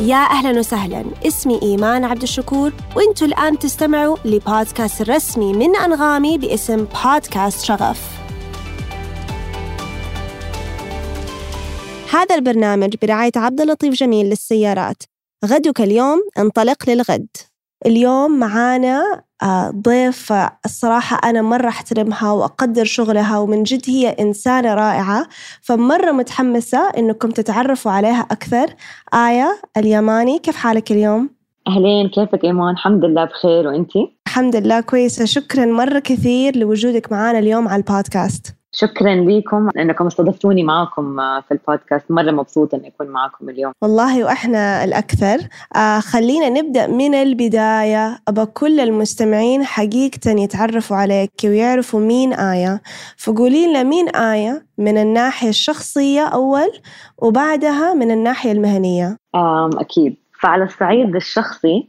يا أهلا وسهلا. اسمي إيمان عبد الشكور وإنتوا الآن تستمعوا لبودكاست الرسمي من أنغامي باسم بودكاست شغف. هذا البرنامج برعاية عبد اللطيف جميل للسيارات. غدك اليوم انطلق للغد. اليوم معانا ضيف الصراحة أنا مرة أحترمها وأقدر شغلها ومن جد هي إنسانة رائعة فمرة متحمسة إنكم تتعرفوا عليها أكثر آية اليماني كيف حالك اليوم؟ أهلين كيفك إيمان؟ الحمد لله بخير وأنتي؟ الحمد لله كويسة شكرا مرة كثير لوجودك معنا اليوم على البودكاست شكرا لكم انكم استضفتوني معكم آه، في البودكاست. مرة مبسوطة إني أكون معكم اليوم. والله وإحنا الأكثر. آه خلينا نبدأ من البداية. ابى كل المستمعين حقيقه يتعرفوا عليك ويعرفوا مين آية. فقولي لنا مين آية من الناحية الشخصية أول وبعدها من الناحية المهنية. أكيد. فعلى الصعيد الشخصي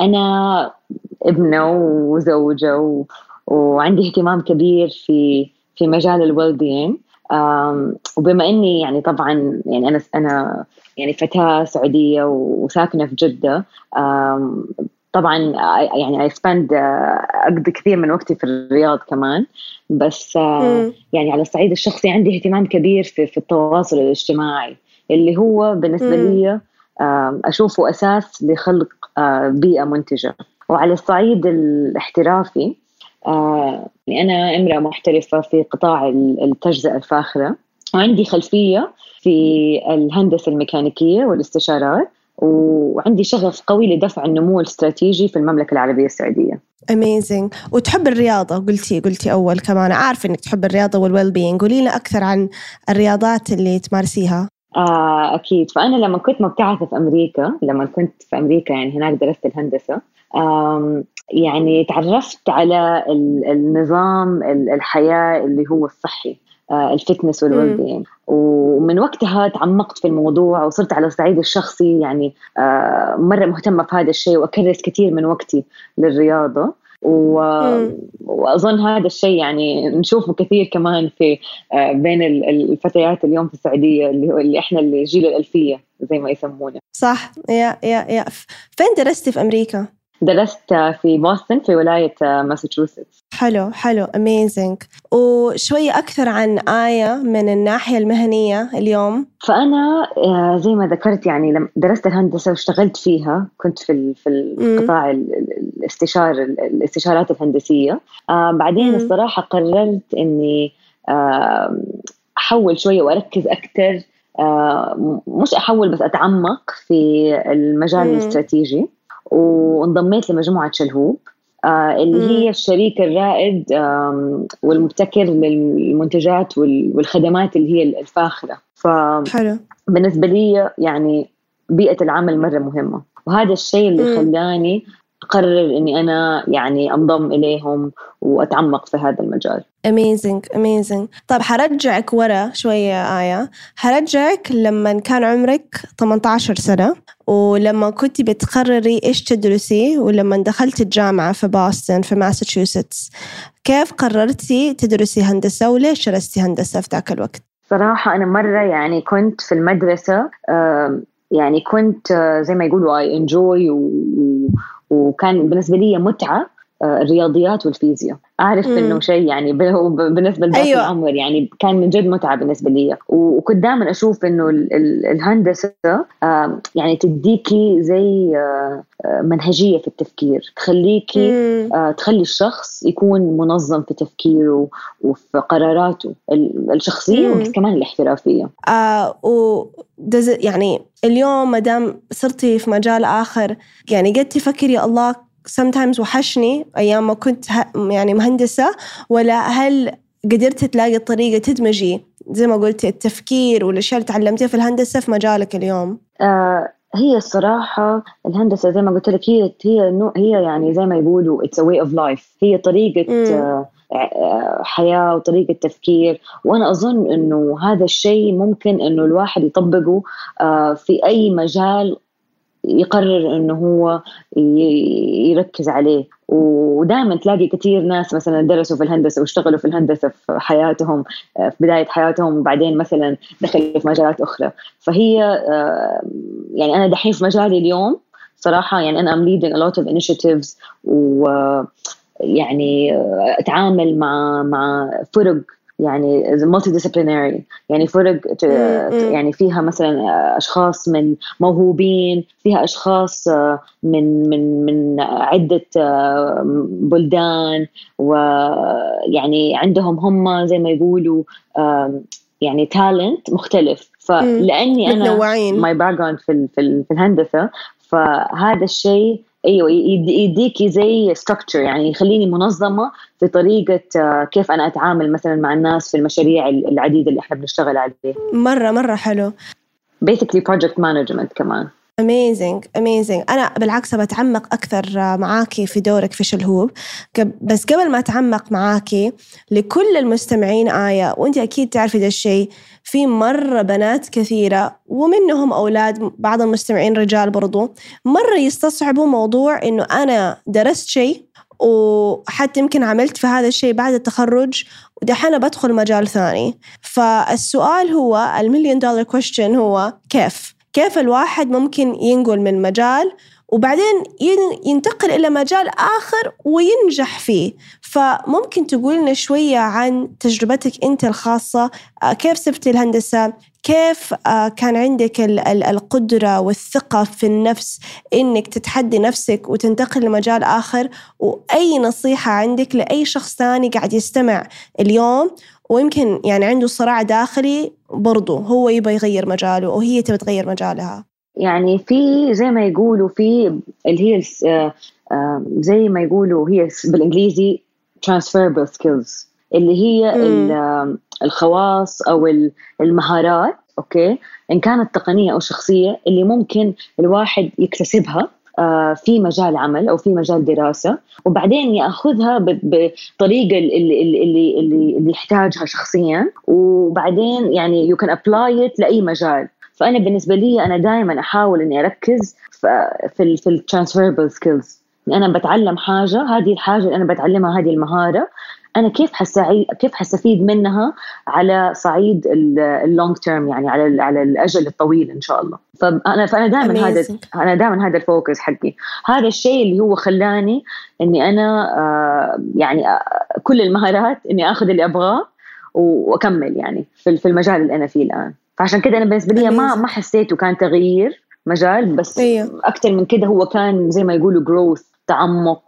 أنا ابنة وزوجة وعندي اهتمام كبير في في مجال الويل بينج وبما إني يعني طبعا يعني أنا أنا يعني فتاة سعودية وساكنة في جدة طبعا يعني اي سبند أقضي كثير من وقتي في الرياض كمان. بس يعني على الصعيد الشخصي عندي اهتمام كبير في, في التواصل الاجتماعي اللي هو بالنسبة لي أشوفه أساس لخلق بيئة منتجة. وعلى الصعيد الاحترافي آه أنا امرأة محترفة في قطاع التجزئة الفاخرة. وعندي خلفية في الهندسة الميكانيكية والاستشارات وعندي شغف قوي لدفع النمو الاستراتيجي في المملكة العربية السعودية. Amazing وتحب الرياضة؟ قلتي قلتي أول كمان. عارفة إنك تحب الرياضة وال well-being قولي لنا أكثر عن الرياضات اللي تمارسيها. آه أكيد. فأنا لما كنت مبتعثة في أمريكا لما كنت في أمريكا يعني هناك درست الهندسة يعني تعرفت على النظام الحياة اللي هو الصحي آه، ال fitness وال well ومن وقتها تعمقت في الموضوع وصرت على الصعيد الشخصي يعني آه، مرة مهتمة في هذا الشيء وأكرس كثير من وقتي للرياضة. و... وأظن هذا الشيء يعني نشوفه كثير كمان في آه، بين الفتيات اليوم في السعودية اللي هو اللي إحنا اللي جيل الألفية زي ما يسمونه. صح. Yeah yeah yeah. فين درستي في أمريكا؟ درست في بوسطن في ولاية ماساتشوستس. حلو حلو amazing وشوية أكثر عن آية من الناحية المهنية اليوم؟ فأنا آه، زي ما ذكرت يعني لما درست الهندسة واشتغلت فيها كنت في في القطاع الاستشار الاستشارات الهندسية. آه، بعدين الصراحة قررت إني آه، أحول شوية وأركز أكثر مش أحول بس أتعمق في المجال الاستراتيجي. وانضميت لمجموعة شلهوب آه اللي هي الشريك الرائد والمبتكر للمنتجات والخدمات اللي هي الفاخرة. ف بالنسبة لي يعني بيئة العمل مرة مهمة. وهذا الشيء اللي خلاني أقرر إني أنا يعني أنضم إليهم وأتعمق في هذا المجال. Amazing amazing طيب حرجعك ورا شوية آية. حرجعك لما كان عمرك 18 سنة ولما كنت بتقرري إيش تدرسي ولما دخلت الجامعة في بوسطن في ماساتشوستس كيف قررتي تدرسي هندسة وليش درستي هندسة في ذاك الوقت؟ صراحة أنا مرة يعني كنت في المدرسة يعني كنت آه، زي ما يقولوا اي انجوي وكان بالنسبة لي متعة آه، الرياضيات والفيزياء. اعرف مم. إنه شيء يعني بالنسبة لباقي أيوة. العمر يعني كان من جد متعة بالنسبة لي. وكنت دائما أشوف إنه الهندسة يعني تديكي زي آه، منهجية في التفكير. تخليكي تخلي الشخص يكون منظم في تفكيره وفي قراراته الشخصية وبس كمان الاحترافية. آه و يعني اليوم ما دام صرتي في مجال آخر يعني قد تفكري الله sometimes وحشني أيام ما كنت يعني مهندسة ولا هل قدرت تلاقي طريقة تدمجي؟ زي ما قلتي التفكير والأشياء اللي تعلمتيها في الهندسة في مجالك اليوم؟ آه هي الصراحة الهندسة زي ما قلت لك هي هي هي يعني زي ما يقولوا it's a way of life. هي طريقة آه حياة وطريقة تفكير. وأنا أظن أنه هذا الشيء ممكن أنه الواحد يطبقه آه في أي مجال يقرر إنه هو يركز عليه. ودائما تلاقي كثير ناس مثلا درسوا في الهندسة واشتغلوا في الهندسة في حياتهم في بداية حياتهم وبعدين مثلا دخلوا في مجالات أخرى. فهي يعني أنا دحين في مجالي اليوم صراحة يعني أنا ام leading a lot of initiatives و يعني أتعامل مع مع فرق يعني multidisciplinary يعني فرق يعني فيها مثلا أشخاص من موهوبين فيها أشخاص من من من عدة بلدان ويعني عندهم هم زي ما يقولوا يعني talent مختلف. فلاني أنا my background في في الهندسة فهذا الشيء أيوه يديكي زي structure يعني يخليني منظمة في طريقة آه، كيف أنا أتعامل مثلا مع الناس في المشاريع العديدة اللي إحنا بنشتغل عليها. مرة مرة حلو. Basically project management كمان. Amazing amazing أنا بالعكس بتعمق أكثر معاكي في دورك في شلهوب بس قبل ما أتعمق معاكي لكل المستمعين آية وانت أكيد تعرفي ده الشيء في مرة بنات كثيرة ومنهم أولاد بعض المستمعين رجال برضو مرة يستصعبوا موضوع إنه أنا درست شيء وحتى يمكن عملت في هذا الشيء بعد التخرج ودحين بدخل مجال ثاني. فالسؤال هو المليون دولار كويشن هو كيف؟ كيف الواحد ممكن ينقل من مجال وبعدين ينتقل إلى مجال آخر وينجح فيه. فممكن تقول لنا شوية عن تجربتك أنت الخاصة؟ آه، كيف سبتي الهندسة؟ كيف آه، كان عندك القدرة والثقة في النفس إنك تتحدي نفسك وتنتقل لمجال آخر؟ وأي نصيحة عندك لأي شخص ثاني قاعد يستمع اليوم؟ ويمكن يعني عنده صراع داخلي برضه هو يبغى يغير مجاله وهي تبغى تغير مجالها. يعني في زي ما يقولوا في اللي هي آه، آه، زي ما يقولوا هي بالإنجليزي transferable skills اللي هي الخواص أو المهارات أوكي؟ إن كانت تقنية أو شخصية اللي ممكن الواحد يكتسبها آه، في مجال عمل أو في مجال دراسة وبعدين يأخذها بالطريقة اللي اللي اللي يحتاجها شخصيا وبعدين يعني you can apply لأي مجال. فأنا بالنسبة لي أنا دائما أحاول إني أركز في في ال transferable skills أنا بتعلم حاجة هذه الحاجة اللي أنا بتعلمها هذه المهارة أنا كيف حسعي كيف حستفيد منها على صعيد ال long term يعني على على الأجل الطويل إن شاء الله. فانا فأنا دائما هذا أنا دائما هذا ال focus حقي. هذا الشيء اللي هو خلاني إني أنا آه يعني آه كل المهارات إني آخذ اللي أبغاه وأكمل يعني في المجال اللي أنا فيه الآن. فعشان كده أنا بالنسبة لي ما ما حسيته كان تغيير مجال بس أيوه. أكثر من كده هو كان زي ما يقولوا growth تعمق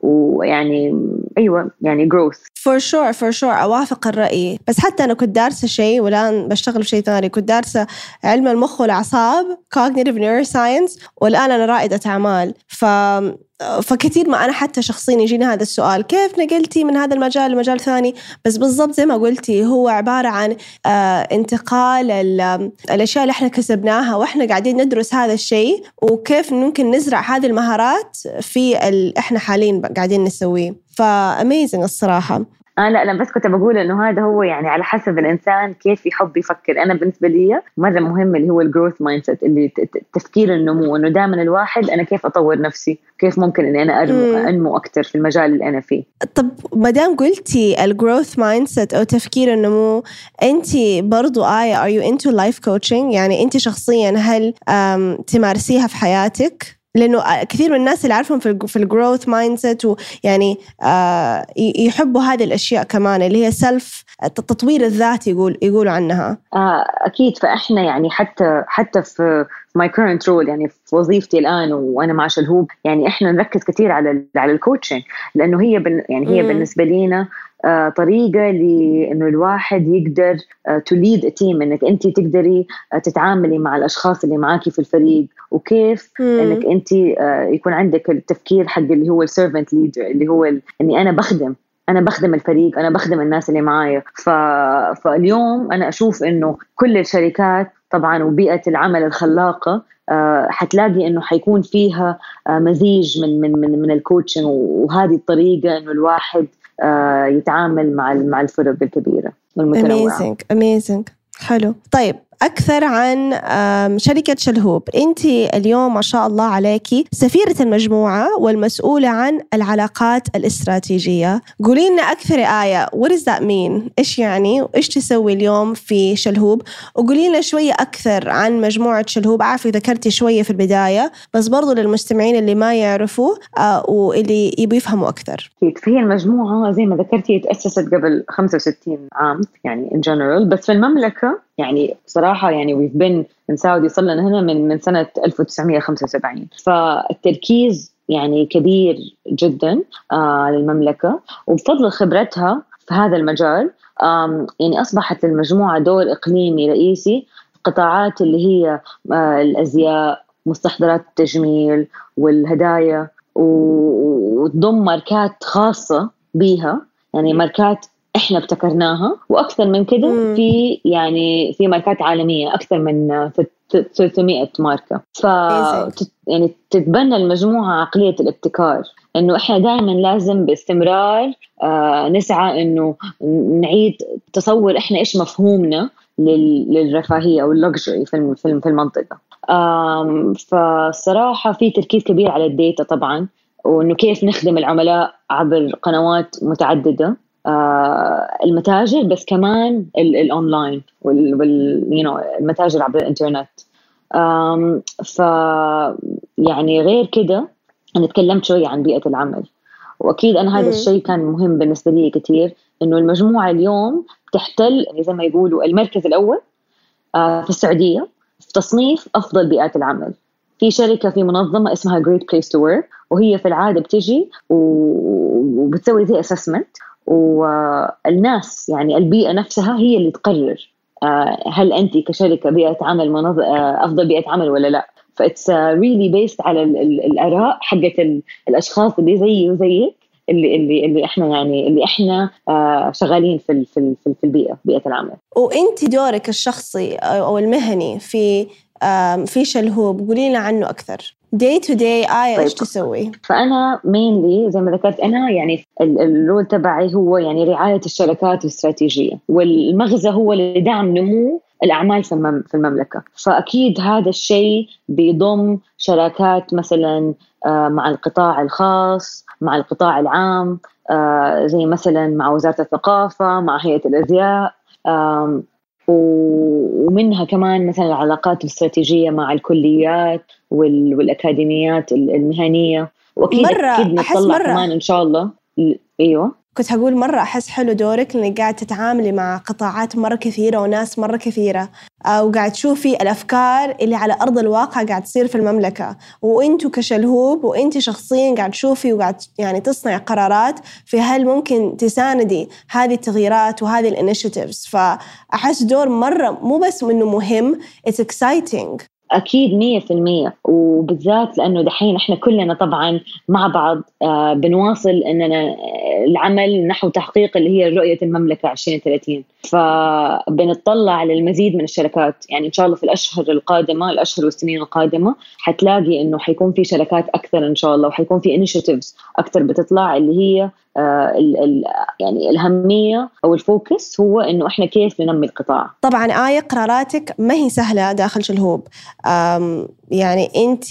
ويعني أيوه يعني growth for sure for sure أوافق الرأي. بس حتى أنا كنت دارسة شيء والآن بشتغل في شيء ثاني. كنت دارسة علم المخ والأعصاب cognitive neuroscience والآن أنا رائدة أعمال. ف فكثير ما أنا حتى شخصيا يجيني هذا السؤال كيف نقلتي من هذا المجال لمجال ثاني؟ بس بالضبط زي ما قلتي هو عبارة عن آه انتقال الأشياء اللي إحنا كسبناها وإحنا قاعدين ندرس هذا الشيء وكيف ممكن نزرع هذه المهارات في اللي إحنا حاليا قاعدين نسويه. ف amazing الصراحة. آه لا لا بس كنت بقول إنه هذا هو يعني على حسب الإنسان كيف يحب يفكر. أنا بالنسبة لي مرة مهم اللي هو ال growth mindset اللي تفكير النمو إنه دائما الواحد أنا كيف أطور نفسي؟ كيف ممكن إني أنا أنمو أكثر في المجال اللي أنا فيه؟ طب ما دام قلتي ال growth mindset أو تفكير النمو انت برضو آية are you into life coaching يعني انت شخصيا هل تمارسيها في حياتك؟ لأنه كثير من الناس اللي اعرفهم في في ال growth mindset ويعني آه يحبوا هذه الأشياء كمان اللي هي self التطوير الذاتي يقول يقولوا عنها آه أكيد فإحنا يعني حتى حتى في my current role يعني في وظيفتي الآن وأنا مع شلهوب يعني إحنا نركز كثير على على ال coaching لأنه هي been يعني هي مم. بالنسبة لنا آه، طريقة لأنه الواحد يقدر to lead team إنك أنت تقدري آه، تتعاملي مع الأشخاص اللي معاكي في الفريق وكيف مم. إنك أنت آه، يكون عندك التفكير حق اللي هو ال servant leader اللي هو إني أنا بخدم أنا بخدم الفريق أنا بخدم الناس اللي معايا ف... فاليوم أنا أشوف إنه كل الشركات طبعا وبيئة العمل الخلاقة حتلاقي إنه حيكون فيها مزيج من من من, من ال coaching وهذه الطريقة إنه الواحد يتعامل مع مع الفرق الكبيرة والمتنوعة. اميزنج اميزنج حلو. طيب أكثر عن شركة شلهوب. أنت اليوم ما شاء الله عليكي سفيرة المجموعة والمسؤولة عن العلاقات الاستراتيجية. قولي لنا أكثر آية. What does that mean إيش يعني؟ وإيش تسوي اليوم في شلهوب؟ وقولي لنا شوية أكثر عن مجموعة شلهوب. عارفة ذكرتي شوية في البداية بس برضو للمستمعين اللي ما يعرفوا آه واللي يبوا يفهموا أكثر. في المجموعة زي ما ذكرتي تأسست قبل 65 عام يعني in general. بس في المملكة يعني صراحة يعني we've been Saudi صار لنا هنا من من سنة 1975 فالتركيز يعني كبير جدا آه للمملكة وبفضل خبرتها في هذا المجال يعني أصبحت المجموعة دور إقليمي رئيسي قطاعات اللي هي آه الأزياء مستحضرات التجميل والهدايا وتضم ماركات خاصة بيها يعني ماركات إحنا ابتكرناها وأكثر من كده في يعني في ماركات عالمية أكثر من 300 ماركة. ف يعني تتبنى المجموعة عقلية الابتكار إنه إحنا دائما لازم باستمرار آه نسعى إنه نعيد تصور إحنا إيش مفهومنا للرفاهية أو ال luxury في في المنطقة. فالصراحه في تركيز كبير على ال data طبعا وإنه كيف نخدم العملاء عبر قنوات متعددة. المتاجر بس كمان الاونلاين وال you know المتاجر عبر الإنترنت. ف يعني غير كده أنا تكلمت شوية عن بيئة العمل. وأكيد أنا هذا الشيء كان مهم بالنسبة لي كثير إنه المجموعة اليوم تحتل زي ما يقولوا المركز الأول آه، في السعودية في تصنيف أفضل بيئات العمل. في شركة في منظمة اسمها Great Place to Work وهي في العادة بتجي وبتسوي زي assessment والناس يعني البيئة نفسها هي اللي تقرر آه، هل أنت كشركة بيئة عمل. آه، أفضل بيئة عمل ولا لا ف it's really based على الآراء حقت الأشخاص اللي زيي وزيك اللي اللي اللي إحنا يعني اللي إحنا آه شغالين في في في البيئة بيئة العمل. وأنت دورك الشخصي أو المهني في في شلهوب قولي لنا عنه أكثر. day to day آية إيش تسوي؟ فأنا mainly زي ما ذكرت أنا يعني ال role تبعي هو يعني رعاية الشراكات الاستراتيجية والمغزى هو لدعم نمو الأعمال في المملكة فأكيد هذا الشيء بيضم شراكات مثلا آه، مع القطاع الخاص مع القطاع العام آه، زي مثلا مع وزارة الثقافة مع هيئة الأزياء ومنها كمان مثلا العلاقات الاستراتيجية مع الكليات والأكاديميات المهنية. وأكيد مرة أكيد نطلع كمان إن شاء الله. أيوه. كنت هقول مرة أحس حلو دورك لأنك قاعد تتعاملي مع قطاعات مرة كثيرة وناس مرة كثيرة وقاعد تشوفي الأفكار اللي على أرض الواقع قاعد تصير في المملكة. وأنتوا كشلهوب وأنت شخصيا قاعد تشوفي وقاعد يعني تصنعي قرارات في هل ممكن تساندي هذه التغييرات وهذه ال initiatives فأحس دور مرة مو بس إنه مهم it's exciting. أكيد مية في المية. وبالذات لأنه دحين إحنا كلنا طبعا مع بعض آه بنواصل أننا العمل نحو تحقيق اللي هي رؤية المملكة 2030 فبنطلع للمزيد من الشراكات. يعني إن شاء الله في الأشهر القادمة الأشهر والسنين القادمة حتلاقي إنه حيكون في شراكات أكثر إن شاء الله وحيكون في initiatives أكثر بتطلع اللي هي آه، ال ال يعني الأهمية أو ال focus هو إنه إحنا كيف ننمي القطاع. طبعا آية قراراتك ما هي سهلة داخل شلهوب. يعني أنت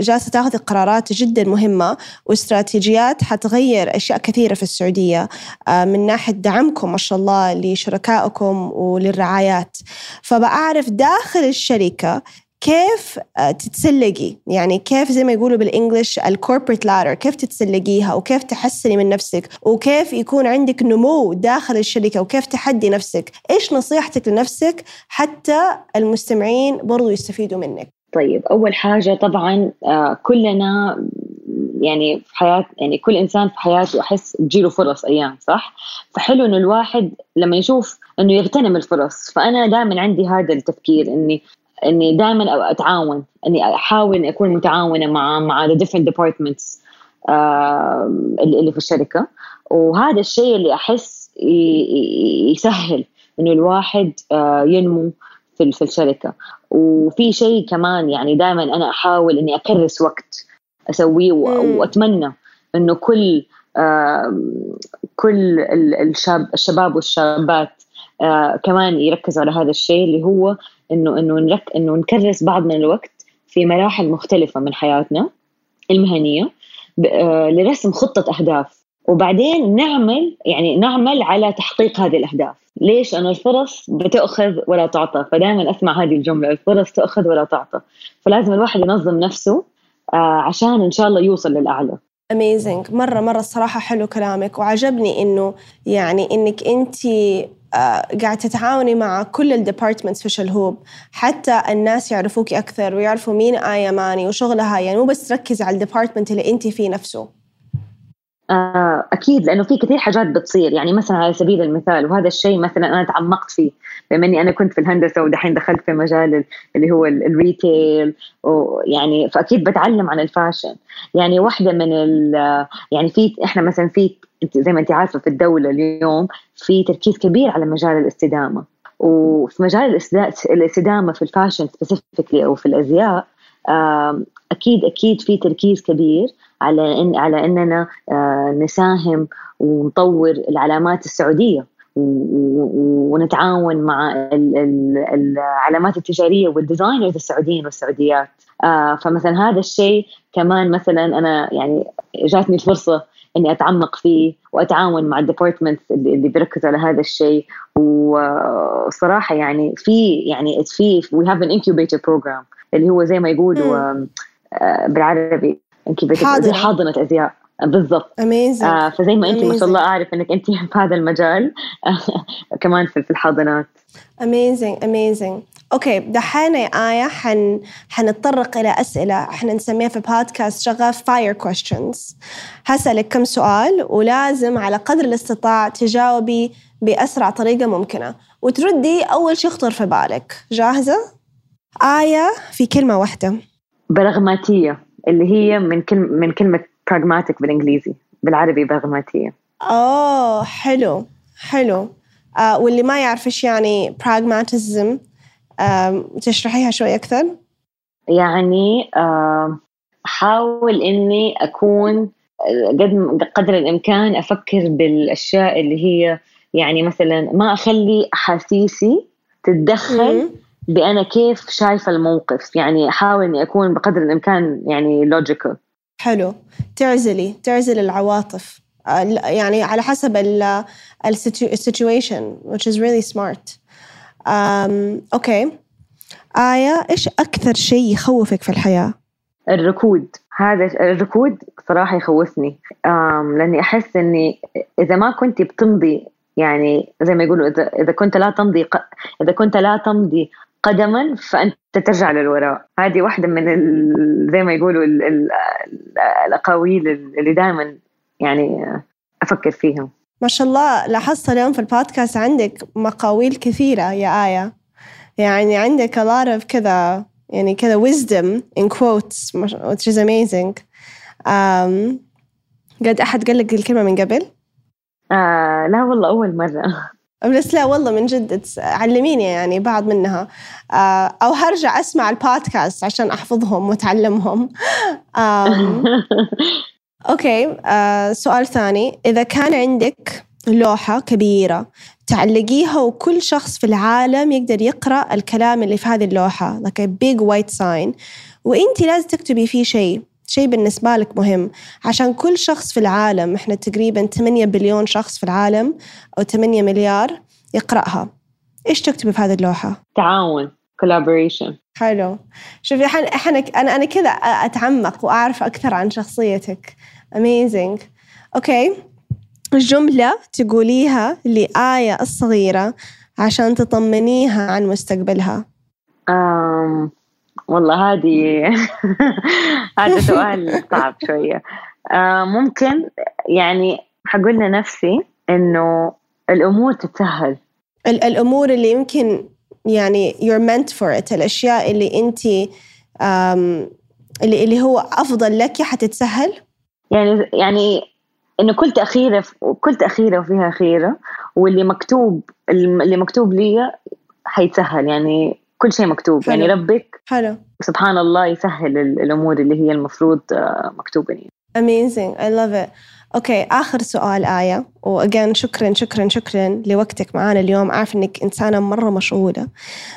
جالسة تاخذي قرارات جدا مهمة واستراتيجيات حتغير أشياء كثيرة في السعودية. من ناحية دعمكم ما شاء الله لشركائكم وللرعايات. فبأعرف داخل الشركة كيف آه، تتسلقي؟ يعني كيف زي ما يقولوا بال English ال corporate ladder كيف تتسلقيها؟ وكيف تحسني من نفسك؟ وكيف يكون عندك نمو داخل الشركة؟ وكيف تحدي نفسك؟ إيش نصيحتك لنفسك حتى المستمعين برضو يستفيدوا منك؟ طيب أول حاجة طبعا آه، كلنا يعني في حياة يعني كل إنسان في حياته أحس تجيله فرص أيام صح؟ فحلو إنه الواحد لما يشوف إنه يغتنم الفرص. فأنا دائما عندي هذا التفكير إني إني دائما أتعاون إني أحاول إني أكون متعاونة مع مع the different departments آه اللي في الشركة. وهذا الشيء اللي أحس يسهل إنه الواحد آه ينمو في في الشركة. وفي شيء كمان يعني دائما أنا أحاول إني أكرس وقت أسويه وأتمنى إنه كل كل الشاب الشباب والشابات آه كمان يركزوا على هذا الشيء اللي هو إنه إنه نرك إنه نكرس بعض من الوقت في مراحل مختلفة من حياتنا المهنية آه، لرسم خطة أهداف. وبعدين نعمل يعني نعمل على تحقيق هذه الأهداف. ليش؟ أنا الفرص بتأخذ ولا تعطى. فدائما أسمع هذه الجملة الفرص تأخذ ولا تعطى. فلازم الواحد ينظم نفسه آه، عشان إن شاء الله يوصل للأعلى. amazing مرة مرة الصراحة حلو كلامك. وعجبني إنه يعني إنك انت قاعد تتعاوني مع كل ال departments في شلهوب. حتى الناس يعرفوك أكثر ويعرفوا مين آية يماني وشغلها. يعني مو بس تركز على ال department اللي أنت فيه نفسه. آه، أكيد لأنه في كثير حاجات بتصير. يعني مثلا على سبيل المثال وهذا الشيء مثلا أنا تعمقت فيه. بما إني أنا كنت في الهندسة ودحين دخلت في مجال اللي هو ال retail ويعني فأكيد بتعلم عن ال fashion. يعني واحدة من ال يعني في إحنا مثلا في زي ما انت عارفة في الدولة اليوم في تركيز كبير على مجال الاستدامة. وفي مجال الاستدامة في ال fashion specifically أو في الأزياء أكيد أكيد في تركيز كبير على إن على إننا آه، نساهم ونطور العلامات السعودية. ونتعاون مع العلامات التجارية وال designers السعوديين والسعوديات. آه، فمثلا هذا الشيء كمان مثلا أنا يعني جاتني الفرصة إني أتعمق فيه وأتعاون مع ال department اللي بيركزوا على هذا الشيء. وصراحة يعني في يعني في we have an incubator program اللي هو زي ما يقولوا آه، بالعربي incubator حاضنة أزياء. بالضبط. آه فزي ما انت ما شاء الله أعرف إنك انت في هذا المجال. كمان في الحاضنات. amazing amazing okay دحين يا آية حن حنتطرق إلى أسئلة. إحنا نسميها في بودكاست شغف fire questions هسألك كم سؤال ولازم على قدر الاستطاعة تجاوبي بأسرع طريقة ممكنة. وتردي أول شيء يخطر في بالك. جاهزة؟ آية في كلمة واحدة. برغماتية اللي هي من كلمة من كلمة براغماتيك بالإنجليزي بالعربي برغماتية أوه حلو حلو. آه واللي ما يعرف إيش يعني براغماتيزم آه تشرحيها شوي أكثر؟ يعني آه حاول إني أكون قد قدر الإمكان أفكر بالأشياء اللي هي يعني مثلا ما أخلي أحاسيسي تتدخل بأنا كيف شايفة الموقف. يعني أحاول إني أكون بقدر الإمكان يعني logical حلو. تعزلي تعزل العواطف. يعني على حسب ال situation which is really smart. um, okay. آية إيش أكثر شيء يخوفك في الحياة؟ الركود. هذا الركود صراحة يخوفني. لأني أحس إني إذا ما كنت بتمضي يعني زي ما يقولوا إذا إذا كنت لا تمضي إذا كنت لا تمضي قدما فأنت ترجع للوراء. هذه واحدة من زي ما يقولوا ال ال الأقاويل اللي دائما يعني أفكر فيها ما شاء الله لاحظت اليوم في البودكاست عندك مقاويل كثيرة يا آية. يعني عندك a lot of كذا يعني كذا wisdom in quotes which is amazing. um, قد أحد قال لك الكلمة من قبل؟ آه لا والله أول مرة. بس لا والله من جد علميني يعني بعض منها. آه، أو هرجع أسمع البودكاست عشان أحفظهم وأتعلمهم. أوكي آه، سؤال ثاني. إذا كان عندك لوحة كبيرة تعلقيها وكل شخص في العالم يقدر يقرأ الكلام اللي في هذه اللوحة like a big white sign وإنتي لازم تكتبي فيه شيء. شيء بالنسبة لك مهم. عشان كل شخص في العالم إحنا تقريبا 8 بليون شخص في العالم أو 8 مليار يقرأها. إيش تكتبي في هذه اللوحة؟ تعاون collaboration. حلو. شوفي إحنا أنا أنا كذا أتعمق وأعرف أكثر عن شخصيتك. Amazing. أوكي جملة تقوليها لآية الصغيرة عشان تطمنيها عن مستقبلها. Um, والله هذه هذا سؤال صعب شوية. uh, ممكن يعني حقول لنفسي إنه الأمور تتسهل. الأمور اللي يمكن يعني you're meant for it الأشياء اللي أنت اللي اللي هو أفضل لك حتتسهل؟ يعني يعني إنه كل تأخيرة كل تأخيرة وفيها خيرة واللي مكتوب اللي مكتوب لي حيتسهل. يعني كل شيء مكتوب. يعني حلو. يعني ربك حلو. سبحان الله يسهل الأمور اللي هي المفروض آه، مكتوبة لي amazing. I love it. أوكي آخر سؤال آية. وأجين شكرا شكرا شكرا لوقتك معانا اليوم. عارف إنك إنسانة مرة مشغولة.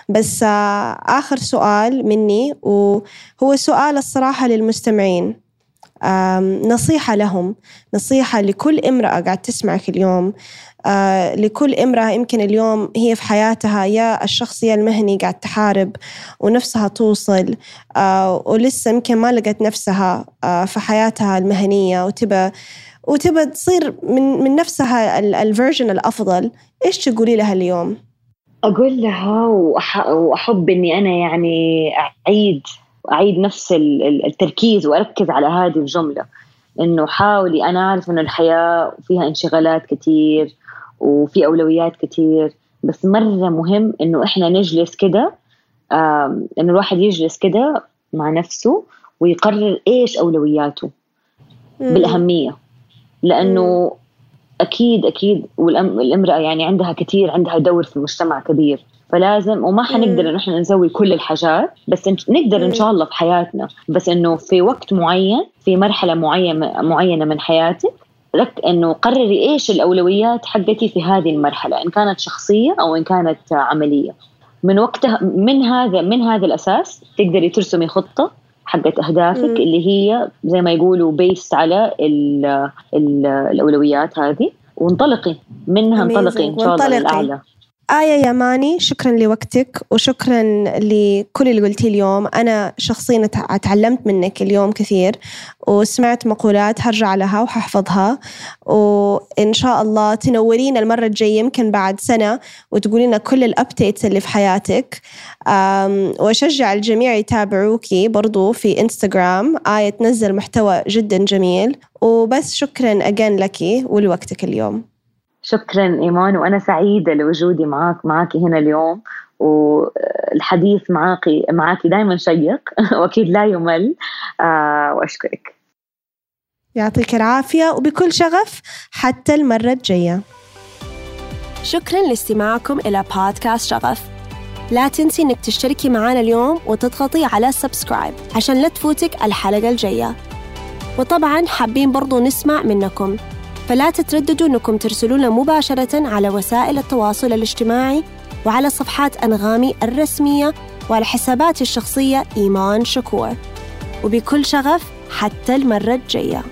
بس آه، آخر سؤال مني وهو سؤال الصراحة للمستمعين. نصيحة لهم. نصيحة لكل امرأة قاعد تسمعك اليوم. آه لكل امرأة يمكن اليوم هي في حياتها يا الشخصية المهني قاعد تحارب ونفسها توصل. آه ولسه يمكن ما لقت نفسها آه في حياتها المهنية وتبى وتبى تصير من من نفسها الفيرجن الأفضل. إيش تقولي لها اليوم؟ أقول لها وأحب إني أنا يعني أعيد أعيد نفس التركيز وأركز على هذه الجملة إنه حاولي أنا أعرف إنه الحياة فيها انشغالات كثير وفي أولويات كثير بس مرة مهم إنه إحنا نجلس كده إنه الواحد يجلس كده مع نفسه ويقرر إيش أولوياته بالأهمية لأنه أكيد أكيد والامراه يعني عندها كثير عندها دور في المجتمع كبير. فلازم وما حنقدر إنه إحنا نسوي كل الحاجات بس نقدر إن شاء الله في حياتنا. بس إنه في وقت معين في مرحلة معينة معينة من حياتك لك إنه قرري إيش الأولويات حقتي في هذه المرحلة إن كانت شخصية أو إن كانت عملية. من وقتها من هذا من هذا الأساس تقدري ترسمي خطة حقت أهدافك. اللي هي زي ما يقولوا بيست على ال ال الأولويات هذه وانطلقي. منها انطلقي إن شاء الله للأعلى. آية يماني شكرا لوقتك وشكرا لكل اللي قلتيه اليوم. أنا شخصيا تعلمت منك اليوم كثير وسمعت مقولات هرجع لها وححفظها. وإن شاء الله تنورين المرة الجاية يمكن بعد سنة وتقولين كل الأبديتس اللي في حياتك. وأشجع الجميع يتابعوكي برضو في إنستغرام آية تنزل محتوى جدا جميل. وبس شكرا أجين لك ولوقتك اليوم. شكرا إيمان وأنا سعيدة لوجودي معك معك هنا اليوم والحديث معك معك دائما شيق وأكيد لا يمل. آه وأشكرك. يعطيك العافية وبكل شغف حتى المرة الجاية. شكرا لاستماعكم إلى بودكاست شغف. لا تنسي إنك تشتركي معنا اليوم وتضغطي على سبسكرايب عشان لا تفوتك الحلقة الجاية. وطبعا حابين برضو نسمع منكم. فلا تترددوا أنكم ترسلونا مباشرة على وسائل التواصل الاجتماعي وعلى صفحات أنغامي الرسمية وعلى حساباتي الشخصية إيمان شكور. وبكل شغف حتى المرة الجاية.